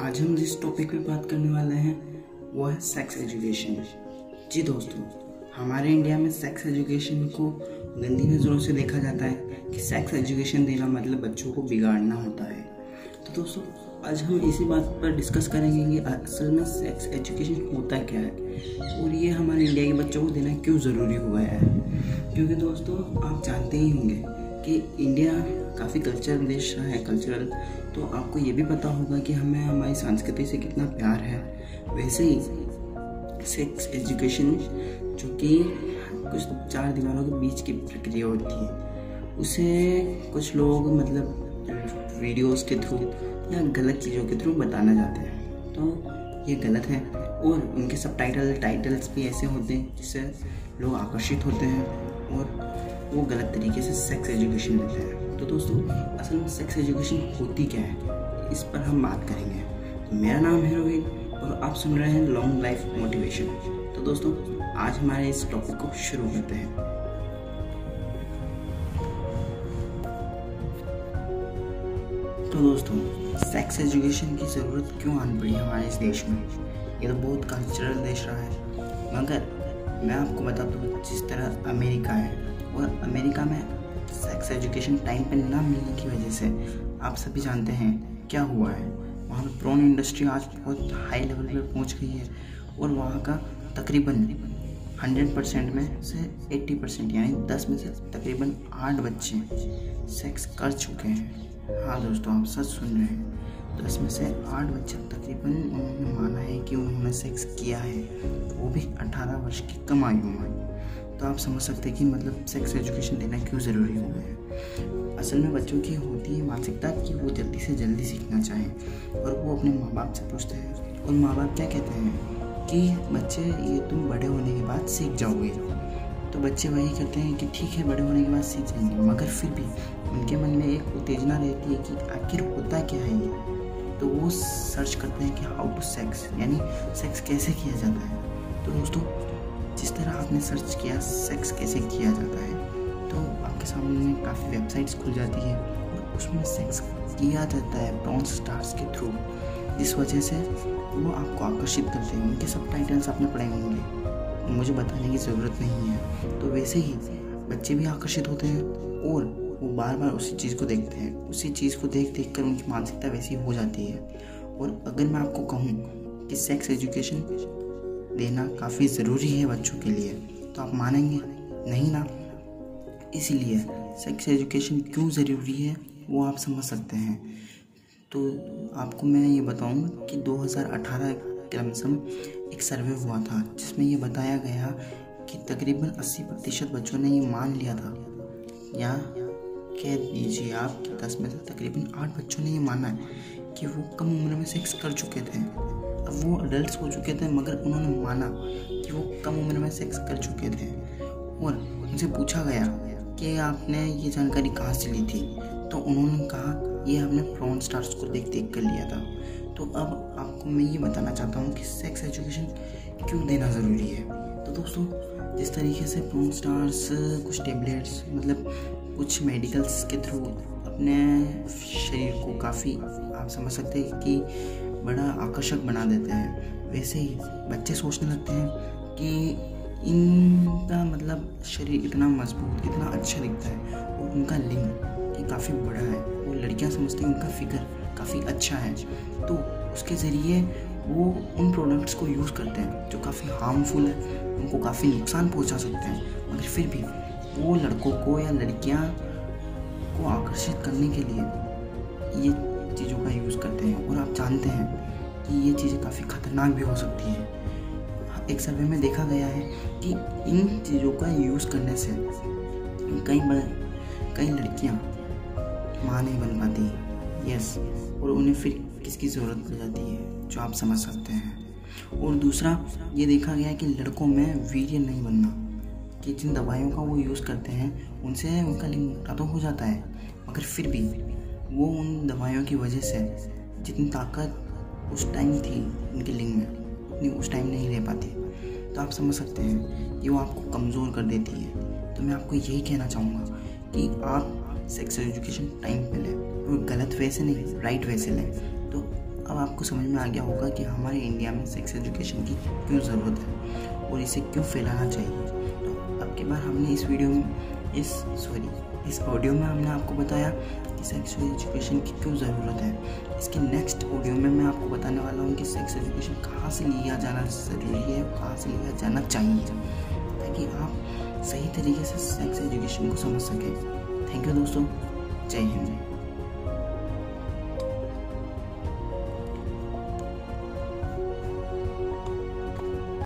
आज हम जिस टॉपिक पे बात करने वाले हैं, वो है सेक्स एजुकेशन जी दोस्तों, हमारे इंडिया में सेक्स एजुकेशन को गंदी नज़रों से देखा जाता है कि सेक्स एजुकेशन देना मतलब बच्चों को बिगाड़ना होता है। तो दोस्तों, आज हम इसी बात पर डिस्कस करेंगे कि असल में सेक्स एजुकेशन होता क्या है और ये हमारे इंडिया के बच्चों को देना क्यों ज़रूरी हुआ है। क्योंकि दोस्तों, आप जानते ही होंगे कि इंडिया काफ़ी कल्चरल देश है कल्चरल तो आपको ये भी पता होगा कि हमें, हमारी संस्कृति से कितना प्यार है। वैसे ही सेक्स एजुकेशन जो कि कुछ चार दीवारों के बीच की प्रक्रिया होती है, उसे कुछ लोग मतलब वीडियोस के थ्रू या गलत चीज़ों के थ्रू बताना चाहते हैं। तो ये गलत है और उनके सब टाइटल टाइटल्स भी ऐसे होते हैं जिससे लोग आकर्षित होते हैं और वो गलत तरीके से सेक्स एजुकेशन लेते हैं। तो दोस्तों, असल में सेक्स एजुकेशन होती क्या है? इस पर हम बात करेंगे। तो मेरा नाम है रोहित और आप सुन रहे हैं लॉन्ग लाइफ मोटिवेशन तो दोस्तों, आज हमारे इस टॉपिक को शुरू करते हैं। तो दोस्तों सेक्स एजुकेशन की ज़रूरत क्यों आन पड़ी हमारे इस देश में? ये तो बहुत कल्चरल देश रहा है। मगर मैं आपको बता दूँ जिस तरह अमेरिका है और अमेरिका में सेक्स एजुकेशन टाइम पर ना मिलने की वजह से आप सभी जानते हैं क्या हुआ है। वहाँ पर प्रोन इंडस्ट्री आज बहुत हाई लेवल पर पहुँच गई है और वहाँ का तकरीबन हंड्रेड परसेंट में से एट्टी परसेंट यानी दस में से तकरीबन आठ बच्चे सेक्स कर चुके हैं। हाँ दोस्तों, आप सच सुन रहे हैं। दस में से आठ बच्चे तकरीबन उन्होंने माना है कि उन्होंने सेक्स किया है। वो भी अठारह वर्ष की कम आयु में। तो आप समझ सकते हैं कि मतलब सेक्स एजुकेशन देना क्यों ज़रूरी हो गया है। असल में बच्चों की होती है मानसिकता कि वो जल्दी से जल्दी सीखना चाहें और वो अपने माँ बाप से पूछते हैं और माँ बाप क्या कहते हैं कि बच्चे, ये तुम बड़े होने के बाद सीख जाओगे। तो बच्चे वही कहते हैं कि ठीक है, बड़े होने के बाद सीख जाएँगे मगर फिर भी उनके मन में एक उत्तेजना रहती है कि आखिर होता क्या है ये? तो वो सर्च करते हैं कि हाउ टू सेक्स यानी सेक्स कैसे किया जाता है। तो दोस्तों जिस तरह आपने सर्च किया सेक्स कैसे किया जाता है तो आपके सामने काफ़ी वेबसाइट्स खुल जाती है और उसमें सेक्स किया जाता है ब्रॉन्ज स्टार्स के थ्रू जिस वजह से वो आपको आकर्षित करते हैं, उनके सब टाइटल्स आपने पढ़े होंगे। मुझे बताने की ज़रूरत नहीं है। तो वैसे ही बच्चे भी आकर्षित होते हैं और वो बार बार उसी चीज़ को देखते हैं। उसी चीज़ को देख देख कर उनकी मानसिकता वैसी हो जाती है। और अगर मैं आपको कहूँ कि सेक्स एजुकेशन देना काफ़ी ज़रूरी है बच्चों के लिए। तो आप मानेंगे, नहीं ना? इसीलिए सेक्स एजुकेशन क्यों ज़रूरी है, वो आप समझ सकते हैं। तो आपको मैं ये बताऊँ कि 2018 के लमसम एक सर्वे हुआ था, जिसमें ये बताया गया कि तकरीबन 80 प्रतिशत बच्चों ने ये मान लिया था। या कह दीजिए आप कि दस में से तकरीबन आठ बच्चों ने ये माना है कि वो कम उम्र में सेक्स कर चुके थे। अब वो अडल्ट हो चुके थे, मगर उन्होंने माना कि वो कम उम्र में सेक्स कर चुके थे। और उनसे पूछा गया कि आपने ये जानकारी कहाँ से ली थी? तो उन्होंने कहा, ये हमने फ्रॉन स्टार्स को देख देख कर लिया था। तो अब आपको मैं ये बताना चाहता हूँ कि सेक्स एजुकेशन क्यों देना ज़रूरी है? तो दोस्तों, जिस तरीके से फ्रॉन स्टार्स कुछ टेबलेट्स मतलब कुछ मेडिकल्स के थ्रू अपने शरीर को काफ़ी आप समझ सकते हैं कि बड़ा आकर्षक बना देते हैं। वैसे ही बच्चे सोचने लगते हैं कि इनका मतलब शरीर इतना मज़बूत, इतना अच्छा दिखता है और उनका लिंग ये काफ़ी बड़ा है। वो लड़कियाँ समझती हैं, उनका फिगर काफ़ी अच्छा है। तो उसके ज़रिए वो उन प्रोडक्ट्स को यूज़ करते हैं जो काफ़ी हार्मफुल है, उनको काफ़ी नुकसान पहुँचा सकते हैं। मगर फिर भी वो लड़कों को या लड़कियाँ को आकर्षित करने के लिए ये चीज़ों का यूज़ करते हैं और आप जानते हैं कि ये चीज़ें काफ़ी ख़तरनाक भी हो सकती है। एक सर्वे में देखा गया है कि इन चीज़ों का यूज़ करने से कई कई लड़कियाँ माँ नहीं बन पाती यस और उन्हें फिर किसकी ज़रूरत पड़ जाती है, जो आप समझ सकते हैं। और दूसरा, ये देखा गया है कि लड़कों में वीर्य नहीं बनना, कि जिन दवाइयों का वो यूज़ करते हैं, उनसे उनका लिंग तो हो जाता है, मगर फिर भी वो उन दवाइयों की वजह से जितनी ताकत उस टाइम थी उनके लिंग में, उतनी उस टाइम नहीं रह पाती। तो आप समझ सकते हैं कि वो आपको कमज़ोर कर देती है। तो मैं आपको यही कहना चाहूँगा कि आप सेक्स एजुकेशन टाइम पे लें और गलत वे से नहीं राइट वे से लें। तो अब आपको समझ में आ गया होगा कि हमारे इंडिया में सेक्स एजुकेशन की क्यों ज़रूरत है और इसे क्यों फैलाना चाहिए। तो अब के बार हमने इस वीडियो में इस सॉरी इस ऑडियो में हमने आपको बताया कि सेक्सुअल एजुकेशन की क्यों ज़रूरत है। इसके नेक्स्ट ऑडियो में मैं आपको बताने वाला हूँ कि सेक्स एजुकेशन कहाँ से लिया जाना ज़रूरी है, कहाँ से लिया जाना चाहिए, ताकि आप सही तरीके से सेक्स एजुकेशन को समझ सकें। थैंक यू दोस्तों। जय हिंद।